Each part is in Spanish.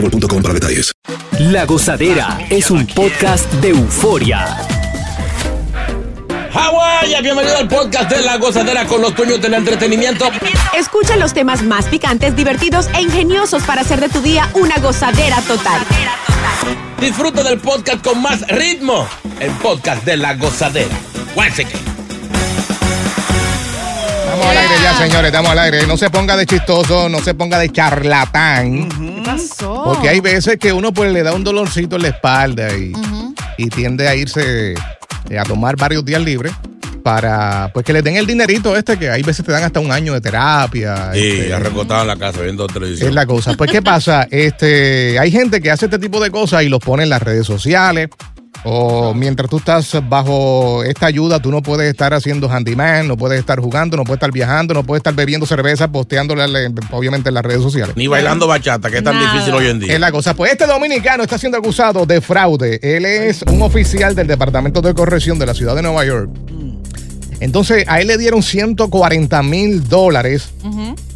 boostmobile.com para detalles. La Gozadera es un podcast de euforia. Hawái, bienvenido al podcast de La Gozadera con los dueños del entretenimiento. Escucha los temas más picantes, divertidos e ingeniosos para hacer de tu día una gozadera total. Disfruta del podcast con más ritmo. El podcast de La Gozadera. Guáseque. Estamos al aire ya, señores, estamos al aire. No se ponga de chistoso, no se ponga de charlatán. ¿Qué pasó? Porque hay veces que uno pues le da un dolorcito en la espalda y, y tiende a irse eh, a tomar varios días libres para pues que le den el dinerito este que hay veces te dan hasta un año de terapia. Sí, este, ya recostado en la casa viendo televisión. es la cosa. Pues, ¿qué pasa? Este, hay gente que hace este tipo de cosas y los pone en las redes sociales. O mientras tú estás bajo esta ayuda, tú no puedes estar haciendo handyman, no puedes estar jugando, no puedes estar viajando, no puedes estar bebiendo cerveza, posteándola obviamente en las redes sociales. Ni bailando bachata, que es tan Nada. difícil hoy en día. Es la cosa. Pues este dominicano está siendo acusado de fraude. Él es un oficial del Departamento de Corrección de la ciudad de Nueva York. Entonces, a él le dieron 140 mil dólares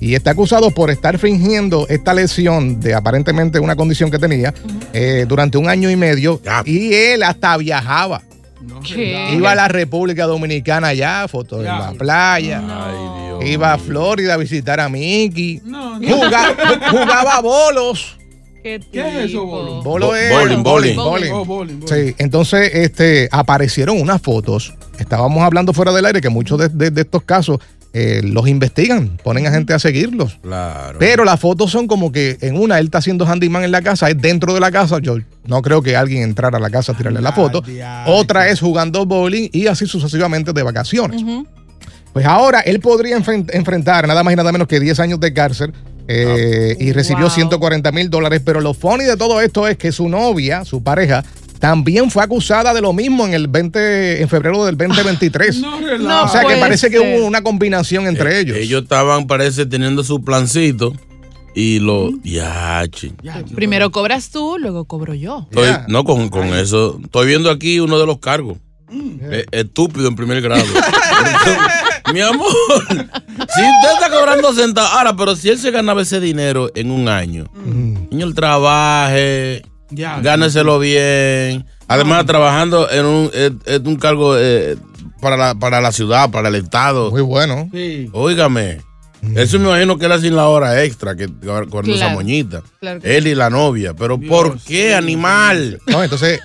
y está acusado por estar fingiendo esta lesión de aparentemente una condición que tenía eh, durante un año y medio. Ya. Y él hasta viajaba. ¿Qué? Iba a la República Dominicana allá, fotos en la playa. Ay, Dios. Iba a Florida a visitar a Mickey. Juga- jugaba bolos. ¿Qué, ¿Qué es eso, bolo? Bolo Bo- es bowling, bowling. Oh, bowling, bowling. Sí, entonces este, aparecieron unas fotos. Estábamos hablando fuera del aire que muchos de, de- de estos casos eh, los investigan, ponen a gente a seguirlos. Claro. Pero las fotos son como que en una él está haciendo handyman en la casa, es dentro de la casa. Yo no creo que alguien entrara a la casa a tirarle la foto. Otra es jugando bowling y así sucesivamente de vacaciones. Pues ahora él podría enfren- enfrentar nada más y nada menos que 10 años de cárcel eh, y recibió Wow. 140 mil dólares. Pero lo funny de todo esto es que su novia, su pareja, también fue acusada de lo mismo en el 20, en febrero del 2023. No, o relaja. sea que parece que hubo una combinación entre Eh, ellos. Ellos estaban, parece, teniendo su plancito y lo. Ya, Primero cobras tú, luego cobro yo. Estoy-. No, con, con eso. Estoy viendo aquí uno de los cargos. Eh, estúpido en primer grado. Mi amor, si usted está cobrando centavos, ahora, pero si él se ganaba ese dinero en un año, niño, él trabaje, Ya, gáneselo bien. Además, trabajando en un, en- en un cargo eh, para, la, para la ciudad, para el Estado. Muy bueno. Sí. Óigame. Eso me imagino que era sin la hora extra, que con esa moñita. Claro que Él y la novia. Pero ¿por qué, animal? No, entonces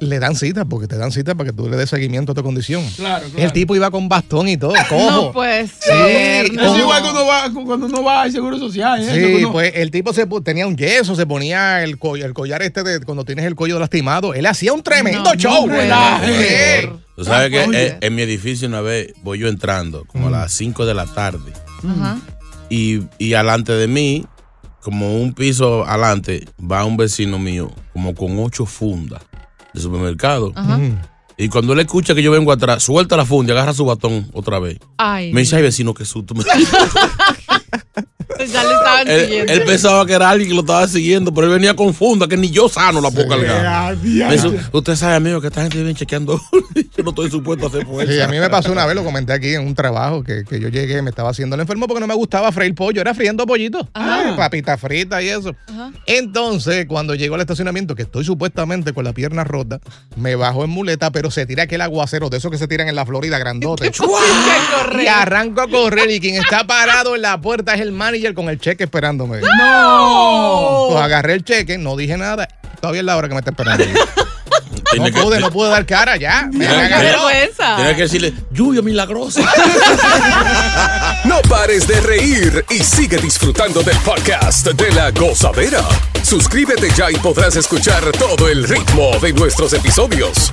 le dan cita porque te dan cita para que tú le des seguimiento a tu condición. Claro, claro. El tipo iba con bastón y todo, cojo. No puede Sí. Es igual cuando va, cuando uno va al seguro social. ¿eh? Sí, uno- pues el tipo se tenía un yeso, se ponía el, co- el collar este de cuando tienes el cuello lastimado. Él hacía un tremendo No, show. no. Tú sabes que en mi edificio una vez voy yo entrando, como a las 5 de la tarde, Ajá. y, y alante de mí, como un piso adelante, va un vecino mío, como con ocho fundas de supermercado. Ajá. Y cuando él escucha que yo vengo atrás, suelta la funda y agarra su batón otra vez. Ay. Me dice, ay vecino, qué susto. Pues ya le estaban él, siguiendo. él pensaba que era alguien que lo estaba siguiendo, pero él venía con funda, que ni yo sano la puedo cargar. Ah, dice, usted sabe, amigo, que esta gente viene chequeando. yo no estoy supuesto a hacer fuerza. Sí, a mí me pasó una vez, lo comenté aquí en un trabajo, que, que yo llegué, me estaba haciendo el enfermo porque no me gustaba freír pollo, era friendo pollito. Ajá. Ay, papita frita y eso. Ajá. Entonces, cuando llego al estacionamiento, que estoy supuestamente con la pierna rota, me bajo en muleta, pero se tira aquel aguacero de esos que se tiran en la Florida grandote. Y arranco a correr y quien está parado en la puerta puerta es el manager con el cheque esperándome. ¡No! Pues agarré el cheque, no dije nada. Todavía es la hora que me está esperando. No que- pude, no pude dar cara ya. Me Tiene- ¡Qué agarró. vergüenza! Tienes que decirle, lluvia milagrosa. No pares de reír y sigue disfrutando del podcast de la gozadera. Suscríbete ya y podrás escuchar todo el ritmo de nuestros episodios.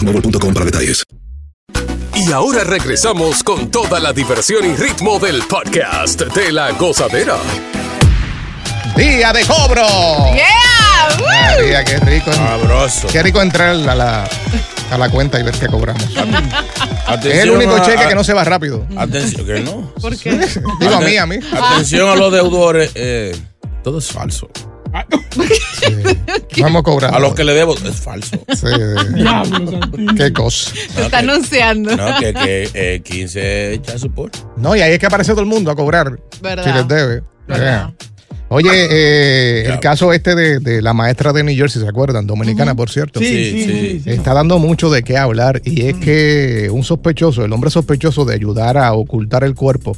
boostmobile.com para detalles. Y ahora regresamos con toda la diversión y ritmo del podcast de la gozadera. Día de cobro. ¡Yeah! ¡Woo! María, qué rico. Sabroso. Qué rico entrar a la, a la cuenta y ver qué cobramos. Es Atención el único a- cheque a- que no se va rápido. Atención, que no. ¿Por qué? Digo a mí, a mí. Atención a los deudores. eh, todo es falso. Vamos a cobrar. A los que le debo, es falso. Sí. Qué cosa. Se está anunciando. No, que, que eh, 15 echa support. No, y ahí es que aparece todo el mundo a cobrar. ¿Verdad? Si les debe. ¿Verdad? Yeah. Oye, eh, el caso este de, de la maestra de New Jersey, ¿se acuerdan? Dominicana, por cierto. Sí, Sí, sí, sí. sí. sí. Está dando mucho de qué hablar y es que un sospechoso, el hombre sospechoso de ayudar a ocultar el cuerpo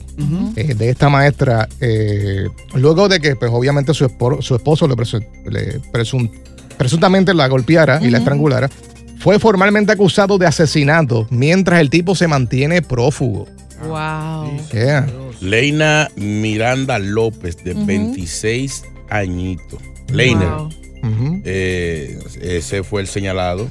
eh, de esta maestra, eh, luego de que pues obviamente su, espo- su esposo le, presu- le presun- presuntamente la golpeara y la estrangulara, fue formalmente acusado de asesinato mientras el tipo se mantiene prófugo. Wow. Yeah. Leina Miranda López, de 26 añitos. Wow. Ujú. eh, ese fue el señalado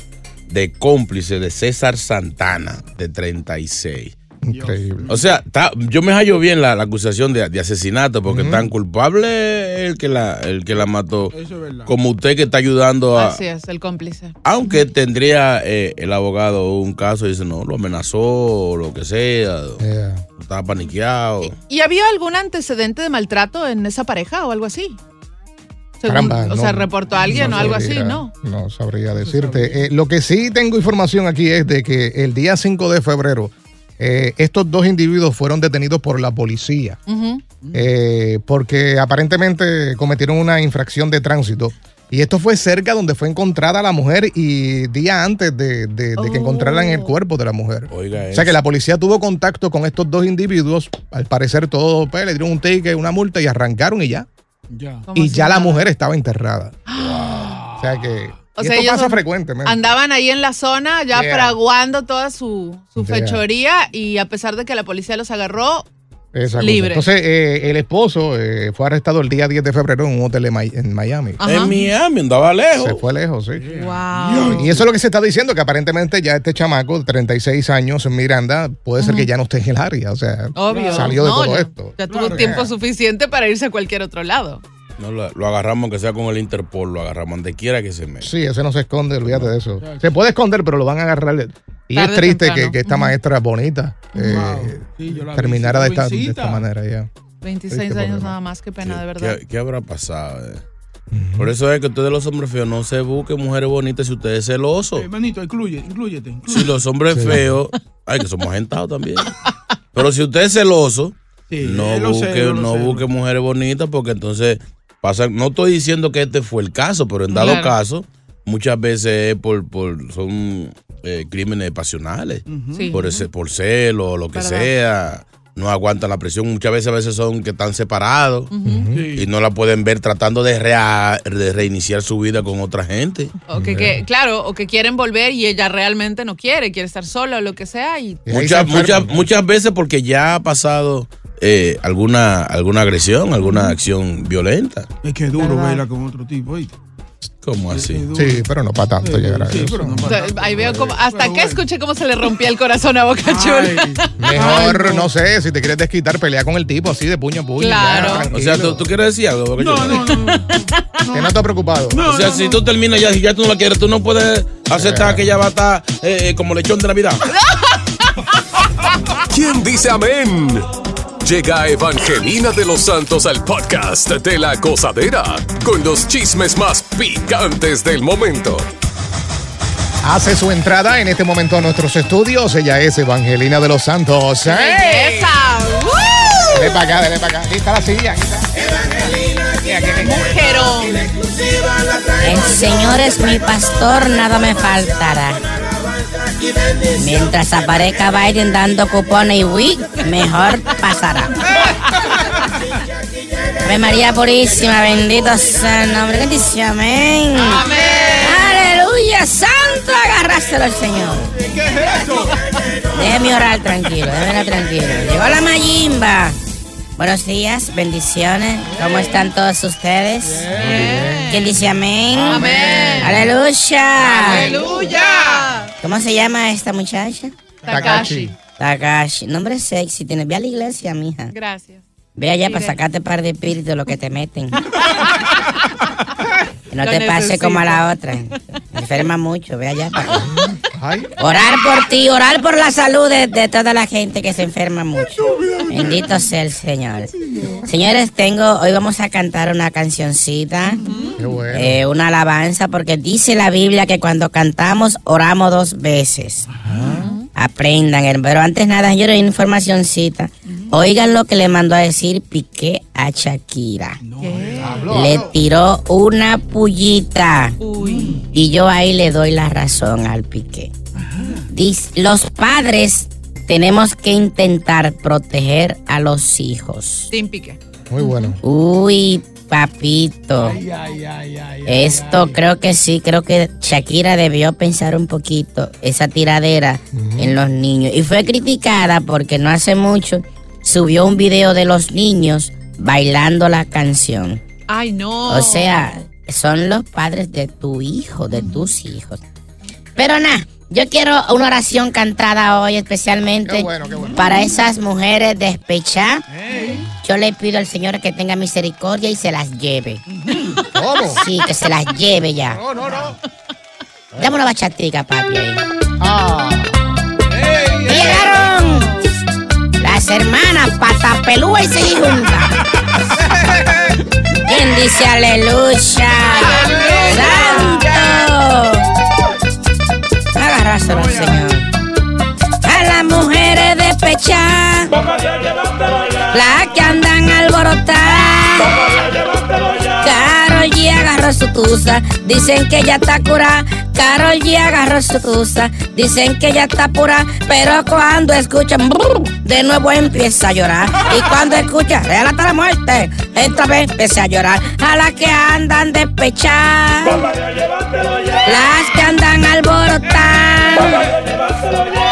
de cómplice de César Santana, de 36. Increíble. O sea, yo me hallo bien la, la acusación de, de asesinato, porque tan culpable el que la, el que la mató, Eso es verdad. como usted que está ayudando a... Así es, el cómplice. Aunque tendría eh, el abogado un caso y dice, no, lo amenazó o lo que sea, Yeah. estaba paniqueado. ¿Y había algún antecedente de maltrato en esa pareja o algo así? Según- Caramba, o no- sea, reportó a alguien no o algo así, ¿no? No sabría decirte. Eh, lo que sí tengo información aquí es de que el día 5 de febrero eh, estos dos individuos fueron detenidos por la policía eh, porque aparentemente cometieron una infracción de tránsito. Y esto fue cerca donde fue encontrada la mujer y día antes de, de- de que Oh. encontraran el cuerpo de la mujer. Oiga, O sea que la policía tuvo contacto con estos dos individuos, al parecer todo, pues, le dieron un ticket, una multa y arrancaron y ya. Ya. Y ya la mujer estaba enterrada. O sea que. O y sea, esto ellos pasa son- frecuentemente. Andaban ahí en la zona ya Yeah. fraguando toda su, su Yeah. fechoría y a pesar de que la policía los agarró, cosa. libre. Entonces, eh, el esposo eh, fue arrestado el día 10 de febrero en un hotel en, Mi- en Miami. Ajá. En Miami andaba lejos. Se fue lejos, sí. wow. Y eso es lo que se está diciendo, que aparentemente ya este chamaco de 36 años en Miranda puede ser que ya no esté en el área. O sea, Obvio. salió de No, todo ya- esto. Ya tuvo tiempo suficiente para irse a cualquier otro lado. No, lo, lo agarramos, aunque sea con el Interpol, lo agarramos donde quiera que se meta. Sí, ese no se esconde, olvídate de eso. Se puede esconder, pero lo van a agarrar. Y Tarde es triste que, que esta maestra bonita eh, Wow. Sí, yo la vi, terminara de esta, de esta manera ya. 26 Triste años problema. nada más, qué pena, de ¿Qué, verdad. qué- qué habrá pasado? eh? Por eso es que ustedes los hombres feos no se busquen mujeres bonitas si ustedes es celoso. Eh, manito, incluye, incluyete. incluye. Si los hombres feos, ay, que somos agentados también. Pero si usted es celoso, Sí, no sé, busque, no sé. busque mujeres bonitas porque entonces pasa. No estoy diciendo que este fue el caso, pero en dado Claro. caso, muchas veces es por, por son eh, crímenes pasionales. Sí. Por ese, por celo o lo que sea. No aguantan la presión. Muchas veces a veces son que están separados Sí. y no la pueden ver tratando de, rea- de reiniciar su vida con otra gente. O que, que- claro, o que quieren volver y ella realmente no quiere, quiere estar sola o lo que sea. Y Muchas, muchas, muchas veces porque ya ha pasado eh, alguna, alguna agresión, alguna acción violenta. Es que es duro verla con otro tipo, ¿oíste? ¿Cómo así? Sí, pero no para tanto llegar a Sí, eso. no o sea, ahí veo como, hasta que bueno. escuché cómo se le rompía el corazón a Boca Chula. Mejor, Ay, no. sé, si te quieres desquitar, pelea con el tipo así de puño a puño. Claro. ya, O sea, ¿tú, tú quieres decir algo? Boca No, Chula? no, no. Que no estés preocupado. No, O sea, no, si no. tú terminas ya, si ya tú no la quieres, tú no puedes aceptar que ella va a estar eh, eh, como lechón de Navidad. ¿Quién dice amén? Llega Evangelina de los Santos al podcast de la gozadera con los chismes más picantes del momento. Hace su entrada en este momento a nuestros estudios. Ella es Evangelina de los Santos. ¡Ey! Dele para acá, dele para acá. Aquí está la silla. Aquí está. Mujerón. El Señor es mi pastor, nada me faltará. Mientras aparezca Biden dando cupones y wii, mejor pasará. Ave María Purísima, bendito sea el nombre. ¿Qué dice? Amén. Aleluya, santo, agárraselo al Señor. Déjeme orar tranquilo, déjeme orar tranquilo. Llegó la Mayimba. Buenos días, bendiciones. ¿Cómo están todos ustedes? ¿Quién dice amén? Amén. Aleluya. ¡Aleluya! ¿Cómo se llama esta muchacha? Takashi. Takashi. Nombre sexy. Tiene. Ve a la iglesia, mija. Gracias. Ve allá para sacarte par de espíritus lo que te meten. Que no Lo te pase necesito. como a la otra. Enferma mucho. Ve allá para Orar por ti, orar por la salud de, de toda la gente que se enferma mucho. Bendito sea el Señor. Señores, tengo, hoy vamos a cantar una cancioncita, qué bueno. eh, una alabanza, porque dice la Biblia que cuando cantamos oramos dos veces. Aprendan, hermano. pero antes nada, doy informacioncita. Oigan lo que le mandó a decir Piqué a Shakira. Le tiró una pullita. Uy. Y yo ahí le doy la razón al Piqué. Dice, los padres tenemos que intentar proteger a los hijos. Sin pique. Muy bueno. Uy, papito. Ay, ay, ay, ay, Esto ay. creo que sí, creo que Shakira debió pensar un poquito esa tiradera en los niños. Y fue criticada porque no hace mucho subió un video de los niños bailando la canción. Ay, no. O sea, son los padres de tu hijo, de tus hijos. Pero nada, yo quiero una oración cantada hoy especialmente Qué bueno, qué bueno. para esas mujeres despechadas. Yo le pido al Señor que tenga misericordia y se las lleve. ¿Cómo? Sí, que se las lleve ya. No, no, no. Dame una bachatica, papi. ahí. Ah. Llegaron las hermanas Patapelúa y Seguijunta. ¿Quién dice aleluya? ¡Santo! Agarráselo, Señor. A las mujeres despechadas, las que andan alborotadas. Carol G agarró su tusa, dicen que ya está curada. Carol G agarró su tusa, dicen que ya está pura. Pero cuando escuchan de nuevo empieza a llorar. Y cuando escucha real la muerte, esta vez empieza a llorar. A las que andan despechadas, las que andan alborotadas.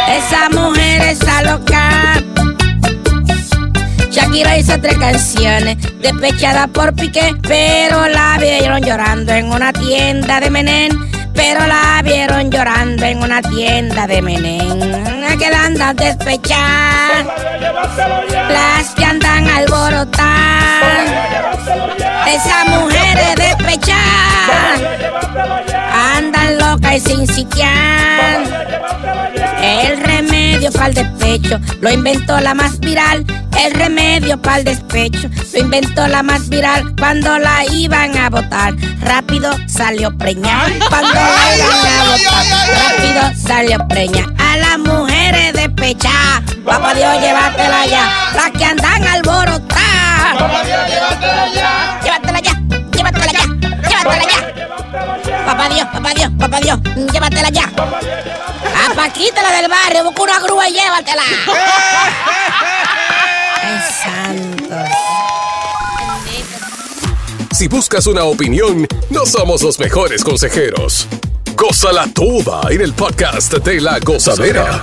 Esa mujer está loca. Shakira hizo tres canciones, despechada por Piqué, pero la vieron llorando en una tienda de Menén. Pero la vieron llorando en una tienda de Menén. A que la andan despechada. Las que andan alborotadas. Esas mujeres despechadas. Andan locas y sin sitiar. El remedio para el despecho lo inventó la más viral. El remedio para el despecho lo inventó la más viral. Cuando la iban a votar, rápido salió preña. Cuando la iban a votar, rápido salió preña. A las mujeres despechadas, papá Dios, llévatela ya. Las que andan alborotadas. Papá Dios, llévatela ya. Dios, papá Dios, papá Dios, llévatela ya. A Paquita del barrio, busca una grúa y llévatela. santos. Si buscas una opinión, no somos los mejores consejeros. Gózala toda en el podcast de La Gozadera.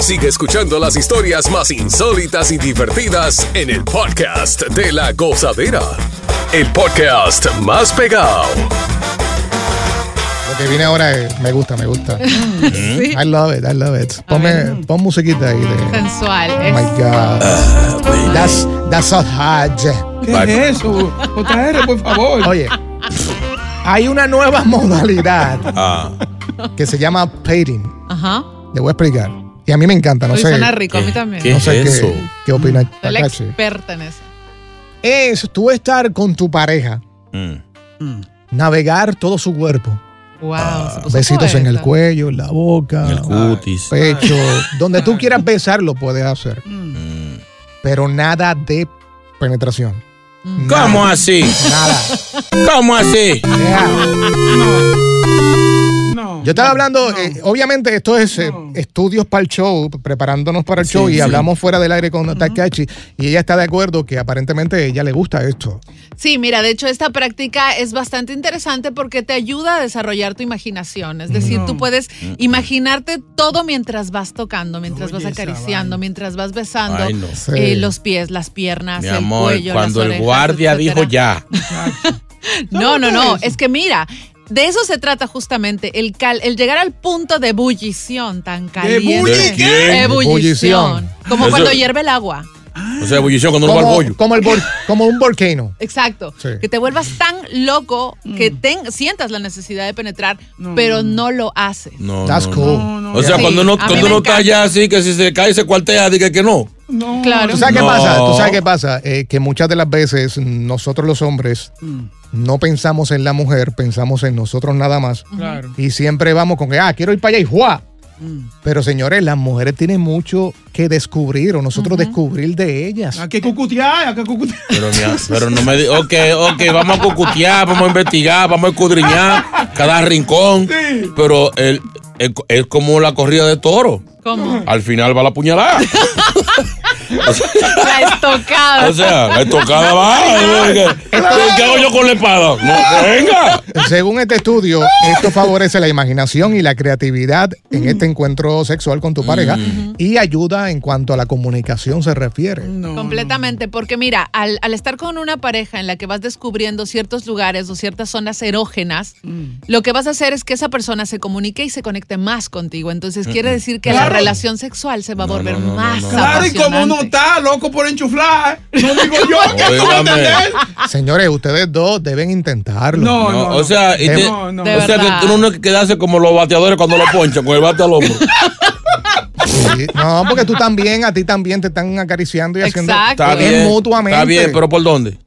Sigue escuchando las historias más insólitas y divertidas en el podcast de La Gozadera. El podcast más pegado. Lo que viene ahora es, me gusta, me gusta. I love it, I love it. Ponme, pon musiquita ahí de. Sensual. Oh my God. That's, that's so hot. ¿Qué es eso? JR, por favor. Oye, hay una nueva modalidad Ah. que se llama painting. Ajá. Le voy a explicar. Y a mí me encanta, no Uy, sé. suena rico, a mí también. qué No sé es eso? qué, qué opina Soy la Takashi. experta en eso. Es tú estar con tu pareja, Mm. navegar todo su cuerpo. Wow. Ah. se puso Besitos en el cuello, en la boca, En el cutis. pecho. Donde tú quieras besar, lo puedes hacer. Mm. Pero nada de penetración. Nada. ¿Cómo así? Nada. ¿Cómo así? Yeah. No. Yo estaba hablando, eh, obviamente esto es eh, estudios para el show, preparándonos para el show y sí. hablamos fuera del aire con Takashi y ella está de acuerdo que aparentemente a ella le gusta esto. Sí, mira, de hecho esta práctica es bastante interesante porque te ayuda a desarrollar tu imaginación. Es decir, tú puedes imaginarte todo mientras vas tocando, mientras vas Oye, acariciando, mientras vas besando Ay, no. Sí. eh, los pies, las piernas, Mi el amor, cuello, cuando las el orejas, guardia etcétera. dijo ya. No, no, ¿Qué no. Es que mira, de eso se trata justamente, el, cal- el llegar al punto de ebullición tan caliente. Ebullición. Ebullición. Como Eso- cuando hierve el agua. O sea, ebullición cuando uno va al Como, pollo. como, el vol- como un volcano. Exacto. Sí. Que te vuelvas tan loco que ten- sientas la necesidad de penetrar, pero no lo haces. No, That's no, cool. No, no. O sea, Sí, cuando uno, cuando uno está allá así, que si se cae se cuartea, diga que no. No. Claro. ¿Tú sabes qué No. pasa? ¿Tú sabes qué pasa? Eh, que muchas de las veces nosotros los hombres no pensamos en la mujer, pensamos en nosotros nada más. Claro. Y siempre vamos con que, ah, quiero ir para allá y ¡juá! Pero señores, las mujeres tienen mucho que descubrir o nosotros descubrir de ellas. Hay que cucutear, hay que cucutear. Pero, mi- pero no me di- ok, ok, vamos a cucutear, vamos a investigar, vamos a escudriñar cada rincón. Sí. Pero el, el- es como la corrida de toro. ¿Cómo? Al final va la puñalada. La estocada. O sea, la estocada va. ¿Qué, hago yo con la espada? No, venga. Según este estudio, esto favorece la imaginación y la creatividad en este encuentro sexual con tu pareja y ayuda en cuanto a la comunicación se refiere. Completamente, porque mira, al, al estar con una pareja en la que vas descubriendo ciertos lugares o ciertas zonas erógenas, lo que vas a hacer es que esa persona se comunique y se conecte más contigo. Entonces quiere decir que la relación sexual se va a volver no, no, más no. Claro, y como uno está loco por enchuflar, no digo yo que tú vas a Óigame. entender. Señores, ustedes dos deben intentarlo. No, No, no, o sea, te- no, no. O sea que uno no quedarse como los bateadores cuando lo ponchan, con el bate al hombro. Sí. No, porque tú también, a ti también te están acariciando y haciendo Exacto. Está es bien. mutuamente. Está bien, pero ¿por dónde?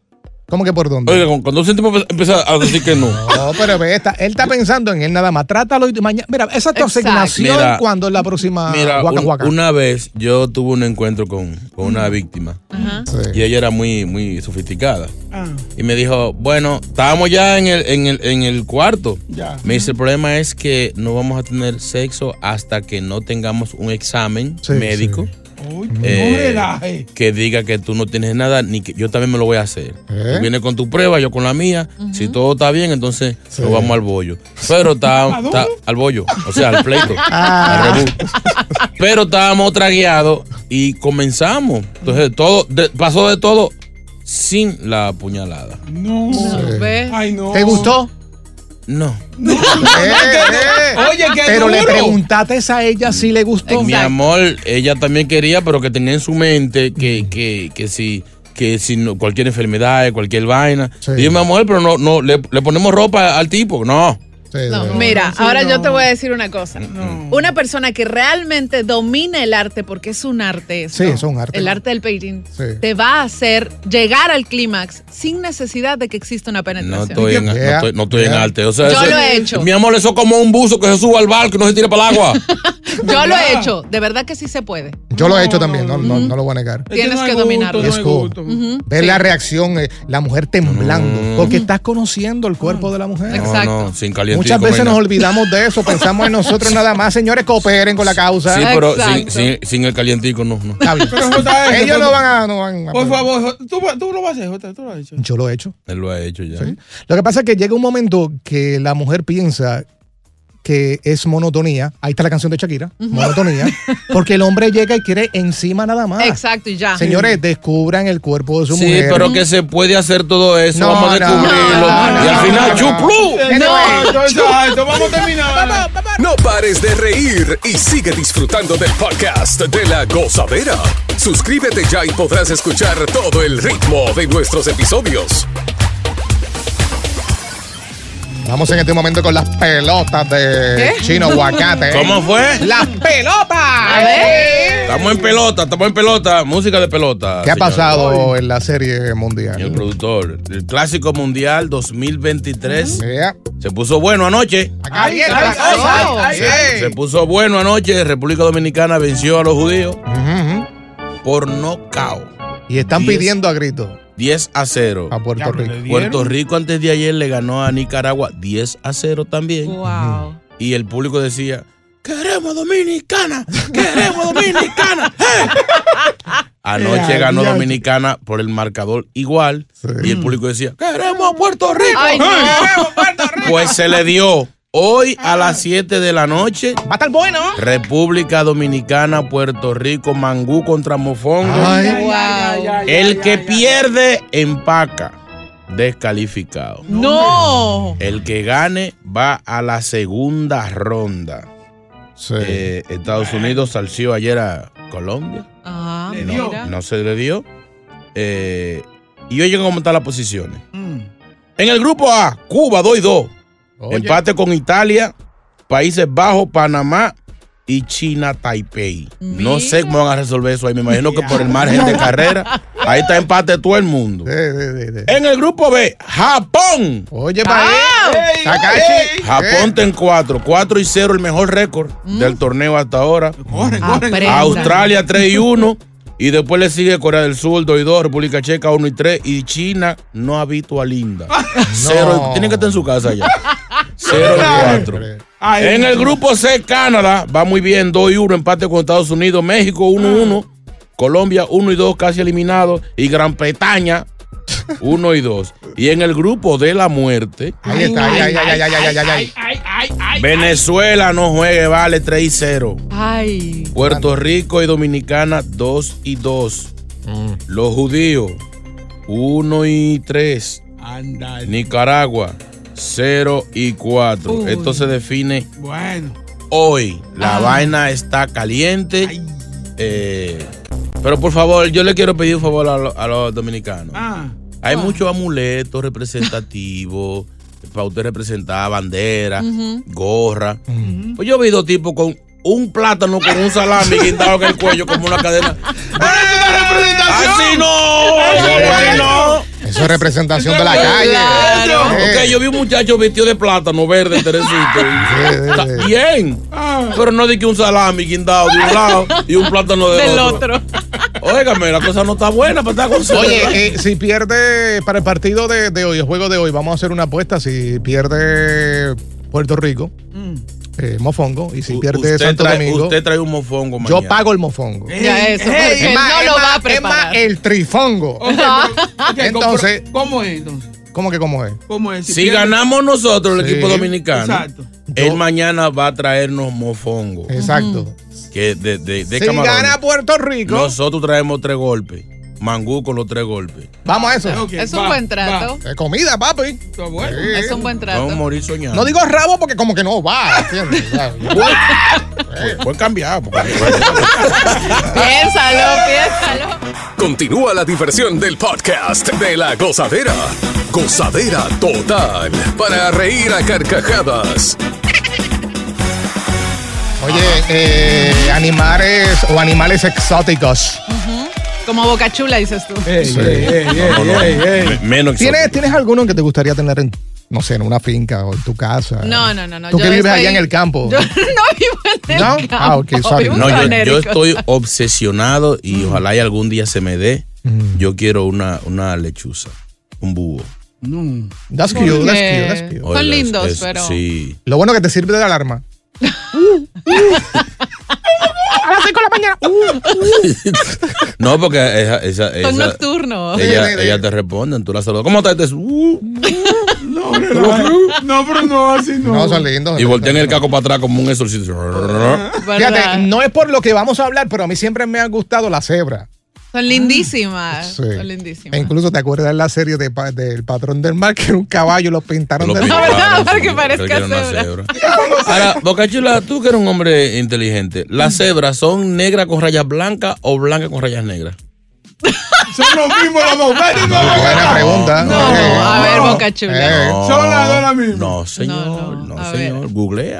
¿Cómo que por dónde? Oiga, cuando un tipo empieza a decir que no. No, pero ve, está- él está pensando en él nada más. Trátalo y mañana. Mira, esa es tu Exacto. asignación Mira, cuando es la próxima Mira, guaca, un- guaca. una vez yo tuve un encuentro con, con una víctima Ajá. Sí. y ella era muy, muy sofisticada. Ah, Y me dijo, bueno, estábamos ya en el, en el, en el cuarto. Ya. Me dice, el problema es que no vamos a tener sexo hasta que no tengamos un examen Sí, médico. sí. Eh, relaje. que diga que tú no tienes nada, ni que yo también me lo voy a hacer. ¿Eh? Tú vienes con tu prueba, yo con la mía. Si todo está bien, entonces Sí. nos vamos al bollo. Pero está, ¿A dónde? está- al bollo, o sea, al pleito. Ah. al. Pero estábamos tragueados y comenzamos. Entonces todo de- pasó de todo sin la puñalada. No. Ay, no. ¿Te gustó? No. Eh, eh. Oye, qué Pero le duro. preguntaste a ella si le gustó. Mi amor, ella también quería, pero que tenía en su mente que, que, que si que si no, cualquier enfermedad, cualquier vaina. Sí. Y yo, mi amor, pero no, no, le, le ponemos ropa al tipo. No. Sí, No, mira, sí, ahora no. yo te voy a decir una cosa. Una persona que realmente domina el arte, porque es un arte eso, Sí, es un arte. el arte del painting, Sí. te va a hacer llegar al clímax sin necesidad de que exista una No penetración. estoy en, no Yeah, estoy, no estoy en arte. O sea, Yo eso- lo he hecho. Mi amor, eso es como un buzo que se sube al barco y no se tira para el agua. Yo lo he hecho, de verdad que sí se puede. Yo lo he hecho también, no, no, no lo voy a negar. Es que Tienes no que dominarlo. no Es. Ver la reacción, eh, la mujer temblando, Mm. porque estás conociendo el cuerpo de la mujer. Exacto. No, no, sin calientico. Muchas veces nos olvidamos de eso, pensamos en nosotros nada más. Señores, cooperen con la causa. Sí, pero sin, Exacto. sin, sin el calientico no. no. Está bien. Pero, Jota, Ellos no van a. No van a- Por favor, tú, tú lo vas a hacer, Jota, tú lo has hecho. Yo lo he hecho. Él lo ha hecho ya. Sí. Lo que pasa es que llega un momento que la mujer piensa que es monotonía. Ahí está la canción de Shakira, monotonía. Porque el hombre llega y quiere encima nada más. Exacto, y ya. Señores, descubran el cuerpo de su Sí, mujer. pero que se puede hacer todo eso. No, Vamos a descubrirlo. no, no, y al final, no, no. chuplú. No, exacto, vamos a terminar. No pares de reír y sigue disfrutando del podcast de la gozadera. Suscríbete ya y podrás escuchar todo el ritmo de nuestros episodios. Vamos en este momento con las pelotas de ¿Qué? Chino Aguacate. ¿Cómo fue? ¡Las pelotas! A ver. Estamos en pelota, estamos en pelota. Música de pelota. ¿Qué ha señor. pasado en la serie mundial? El productor. El Clásico Mundial 2023 Yeah. se puso bueno anoche. Ay, ay, ay, ay, Sí. Se puso bueno anoche. República Dominicana venció a los judíos Ujú, ujú. por nocao. Y están Diez. pidiendo a gritos 10 a 0. a Puerto Rico. Puerto Rico antes de ayer le ganó a Nicaragua 10 a 0 también. Wow. Y el público decía, queremos Dominicana, queremos Dominicana. ¡Eh! Anoche ganó. Dominicana por el marcador igual. Sí. Y el público decía, queremos a Puerto Rico. Ay, no. Pues se le dio. Hoy a las 7 de la noche, Va a estar bueno. República Dominicana, Puerto Rico, Mangú contra Mofongo. Ay. Wow. El que pierde, empaca. Descalificado. No. El que gane va a la segunda ronda. Sí. Eh, Estados Unidos salció ayer a Colombia. Ah, mira. No se le dio. Eh, y oye cómo están las posiciones. Mm. En el grupo A, Cuba 2 y 2. Oye. Empate con Italia, Países Bajos, Panamá y China Taipei. No sé cómo van a resolver eso ahí. Me imagino que por el margen de carrera. Ahí está empate todo el mundo. Sí, sí, sí, sí. En el grupo B, Japón. Oye, para Takashi. Japón Eh. está en 4. 4 y 0, el mejor récord del torneo hasta ahora. Corre, corre. Aprenda. Australia 3 y 1. Y después le sigue Corea del Sur 2 y 2, República Checa 1 y 3. Y China no ha visto a Linda. Cero, tiene que estar en su casa ya. 0-4. en el grupo C, Canadá va muy bien, 2-1, empate con Estados Unidos, México 1-1, ah. Colombia 1 y 2, casi eliminado, y Gran Bretaña 1 y 2. Y en el grupo de la muerte. Ahí está, ay, ay, ay, Venezuela no juegue, vale 3 y 0. Puerto Rico y Dominicana 2 y 2. Mm. Los judíos 1 y 3. Nicaragua 0 y 4. Uy. Esto se define Bueno. hoy. La Ah. vaina está caliente. Eh, pero por favor, yo le quiero pedir un favor a, lo- a los dominicanos. Ah. Hay muchos amuletos representativos para usted representar bandera, gorra. Pues yo he visto tipos con un plátano con un salami guindado en el cuello como una cadena. ¡Así no! ¡Así no! Eso es representación de la calle. Claro. Eh. Ok, yo vi un muchacho vestido de plátano verde, Teresito. bien. Pero no de que un salami guindado de un lado y un plátano del Del otro. otro. Óigame, la cosa no está buena para estar con Oye, eh, si pierde para el partido de, de hoy, el juego de hoy, vamos a hacer una apuesta. Si pierde Puerto Rico. Eh, mofongo. Y si pierde usted Santo trae, Domingo, Usted trae un mofongo yo mañana. pago el mofongo. Ya eso, Ey, porque Es más, no es lo más- va a es preparar. más, el trifongo. Entonces- ¿Cómo es entonces? ¿Cómo que cómo es? ¿Cómo es? Si pierde- ganamos nosotros, el Sí. equipo dominicano, Exacto. él Yo- mañana va a traernos mofongo. Exacto. Que de, de, de Si camarones. gana Puerto Rico, Nosotros traemos tres golpes. Mangú con los tres golpes. vamos a eso. Es un va, buen trato. Es comida, papi. Está bueno. Sí. Es un buen Vamos a trato. morir soñando. No digo rabo porque como que no va, ¿entiendes? Cambiar. porque- Piénsalo, piénsalo. Continúa la diversión del podcast de la gozadera. Gozadera total. Para reír a carcajadas. Oye, eh, animales o animales exóticos. Como boca chula, dices tú. Ey, Sí. ey, ey, No, no, ey, ey, me- ey. Menos ¿Tienes, exótico. ¿Tienes alguno que te gustaría tener en, no sé, en una finca o en tu casa? No, no, no, no. ¿Tú yo que vives estoy- allá en el campo? Yo no vivo en el ¿No? campo. Ah, ok, sorry. vivo en No, yo, yo Connecticut. estoy obsesionado y ojalá y algún día se me dé. Yo quiero una, una lechuza, un búho. That's cute, that's cute, that's cute. Son Oiga, lindos, es- pero- Sí. Lo bueno que te sirve de alarma. A las 5 de la mañana. No, porque esa, esa, Son esa- nocturnos. ella, Sí, sí, ella te responden, tú la saludas. ¿Cómo estás? Te- uh, No, relaja. no, pero no, así no. No, son lindos. y voltean el caco para atrás como un exorcista. Fíjate, no es por lo que vamos a hablar, pero a mí siempre me han gustado las cebras. Son lindísimas. Sí. Son E lindísimas. incluso te acuerdas de la serie de pa- del patrón del mar, que era un caballo, lo pintaron Lo de La verdad, sí, para que una cebra. Ahora, Bocachula, tú que eres un hombre inteligente, ¿las cebras son negras con rayas blancas o blancas con rayas negras? Son los mismos los dos. Buena pregunta. No, Eh, a ver, No. Boca Chula. Eh. Son las dos las mismas. No, señor, No, no, no, a señor. Googlea.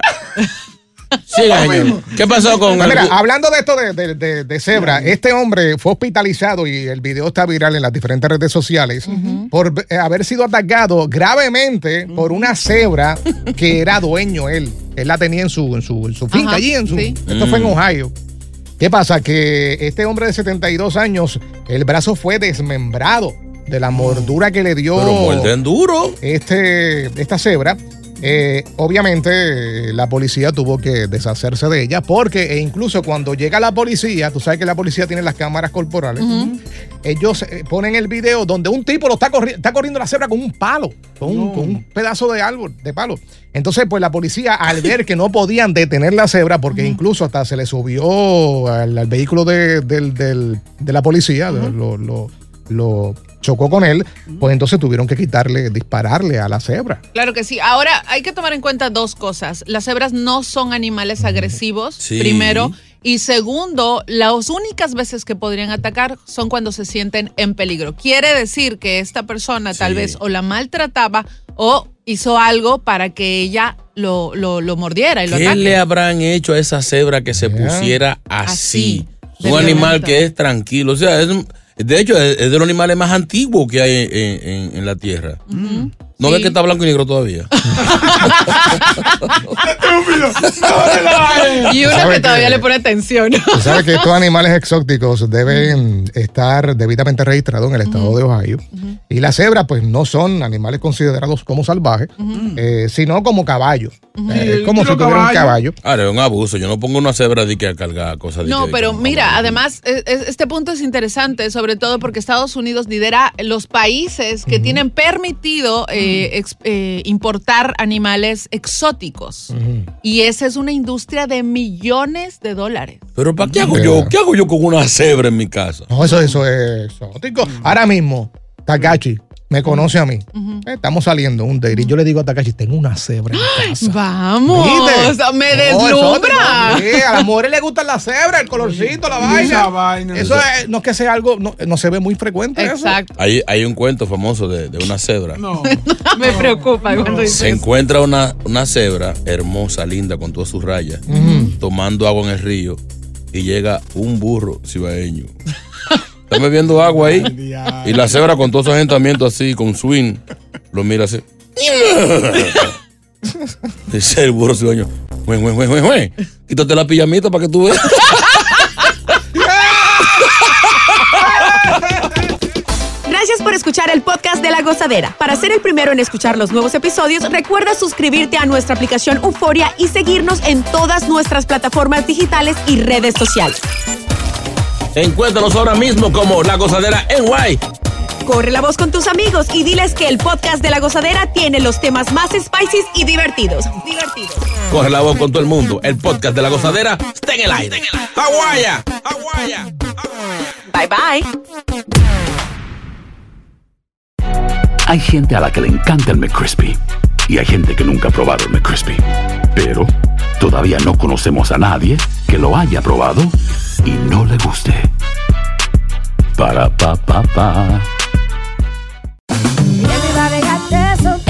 Señor. ¿Qué pasó con Mira, el- hablando de esto de, de, de- de cebra, este hombre fue hospitalizado y el video está viral en las diferentes redes sociales por eh, haber sido atacado gravemente por una cebra que era dueño él. Él la tenía en su, en su, en su finca Ajá, allí. En su, sí. Esto fue en Mm. Ohio. ¿Qué pasa? Que este hombre de 72 años, el brazo fue desmembrado de la mordura que le dio Pero duro. este, esta cebra. Eh, obviamente eh, la policía tuvo que deshacerse de ella porque e incluso cuando llega la policía, tú sabes que la policía tiene las cámaras corporales, ellos eh, ponen el video donde un tipo lo está, corri- está corriendo la cebra con un palo, con un, con un pedazo de árbol, de palo. Entonces, pues la policía al ver que no podían detener la cebra, porque incluso hasta se le subió al, al vehículo de, del- del- de la policía, lo, lo- lo chocó con él, pues entonces tuvieron que quitarle, dispararle a la cebra. Claro que sí. Ahora hay que tomar en cuenta dos cosas. Las cebras no son animales agresivos, Sí. primero. Y segundo, las únicas veces que podrían atacar son cuando se sienten en peligro. Quiere decir que esta persona tal vez o la maltrataba o hizo algo para que ella lo, lo, lo mordiera y lo ¿Qué ataque. le habrán hecho a esa cebra que se Yeah. pusiera así? Así, un animal que es tranquilo. O sea, es un- de hecho, es, de los animales más antiguos que hay en la tierra. ¿No Sí. ves que está blanco y negro todavía? Estúpido. No, relaja. Y uno ¿Sabe que todavía le pone atención. Sabes que estos animales exóticos deben estar debidamente registrados en el estado de Ohio. Y las cebras, pues, no son animales considerados como salvajes, eh, sino como caballos. Eh, es como si Tiro tuvieran un caballo. Ahora, es un abuso. Yo no pongo una cebra de que a cargar cosas. No, pero que- mira, además, e- e- este punto es interesante, sobre todo porque Estados Unidos lidera los países que tienen permitido eh, ex- eh, importar animales exóticos. Y esa es una industria de millones de dólares. Pero ¿para qué hago yo? ¿Qué hago yo con una cebra en mi casa? No, eso, eso es exótico. Ahora mismo, Takachi me conoce a mí. Eh, Estamos saliendo un date y yo le digo a Takachi, tengo una cebra en casa. Vamos, ¿Viste? me No, deslumbra. Sí, a las mujeres les gustan las cebras, el colorcito, la vaina. Esa vaina. Eso es- no es que sea algo, no, no se ve muy frecuente. eso. Exacto. Hay, hay un cuento famoso de, de una cebra. No. Me preocupa cuando Se dices. encuentra una, una cebra hermosa, linda, con todas sus rayas, tomando agua en el río y llega un burro cibaeño. Está bebiendo agua ahí y la cebra con todo su asentamiento así, con swing, lo mira así. Dice el burro cibaeño, "Jue, jue, jue, jue, jue, quítate la pijamita para que tú veas. Gracias por escuchar el podcast de La Gozadera. Para ser el primero en escuchar los nuevos episodios, recuerda suscribirte a nuestra aplicación Euforia y seguirnos en todas nuestras plataformas digitales y redes sociales. Encuéntranos ahora mismo como La Gozadera en Guay. Corre la voz con tus amigos y diles que el podcast de La Gozadera tiene los temas más spicy y divertidos. Divertidos. Corre la voz con todo el mundo. El podcast de La Gozadera está en el aire. ¡Aguaya! ¡Aguaya! Bye bye. Hay gente a la que le encanta el McCrispy y hay gente que nunca ha probado el McCrispy. Pero todavía no conocemos a nadie que lo haya probado y no le guste. Para pa pa pa.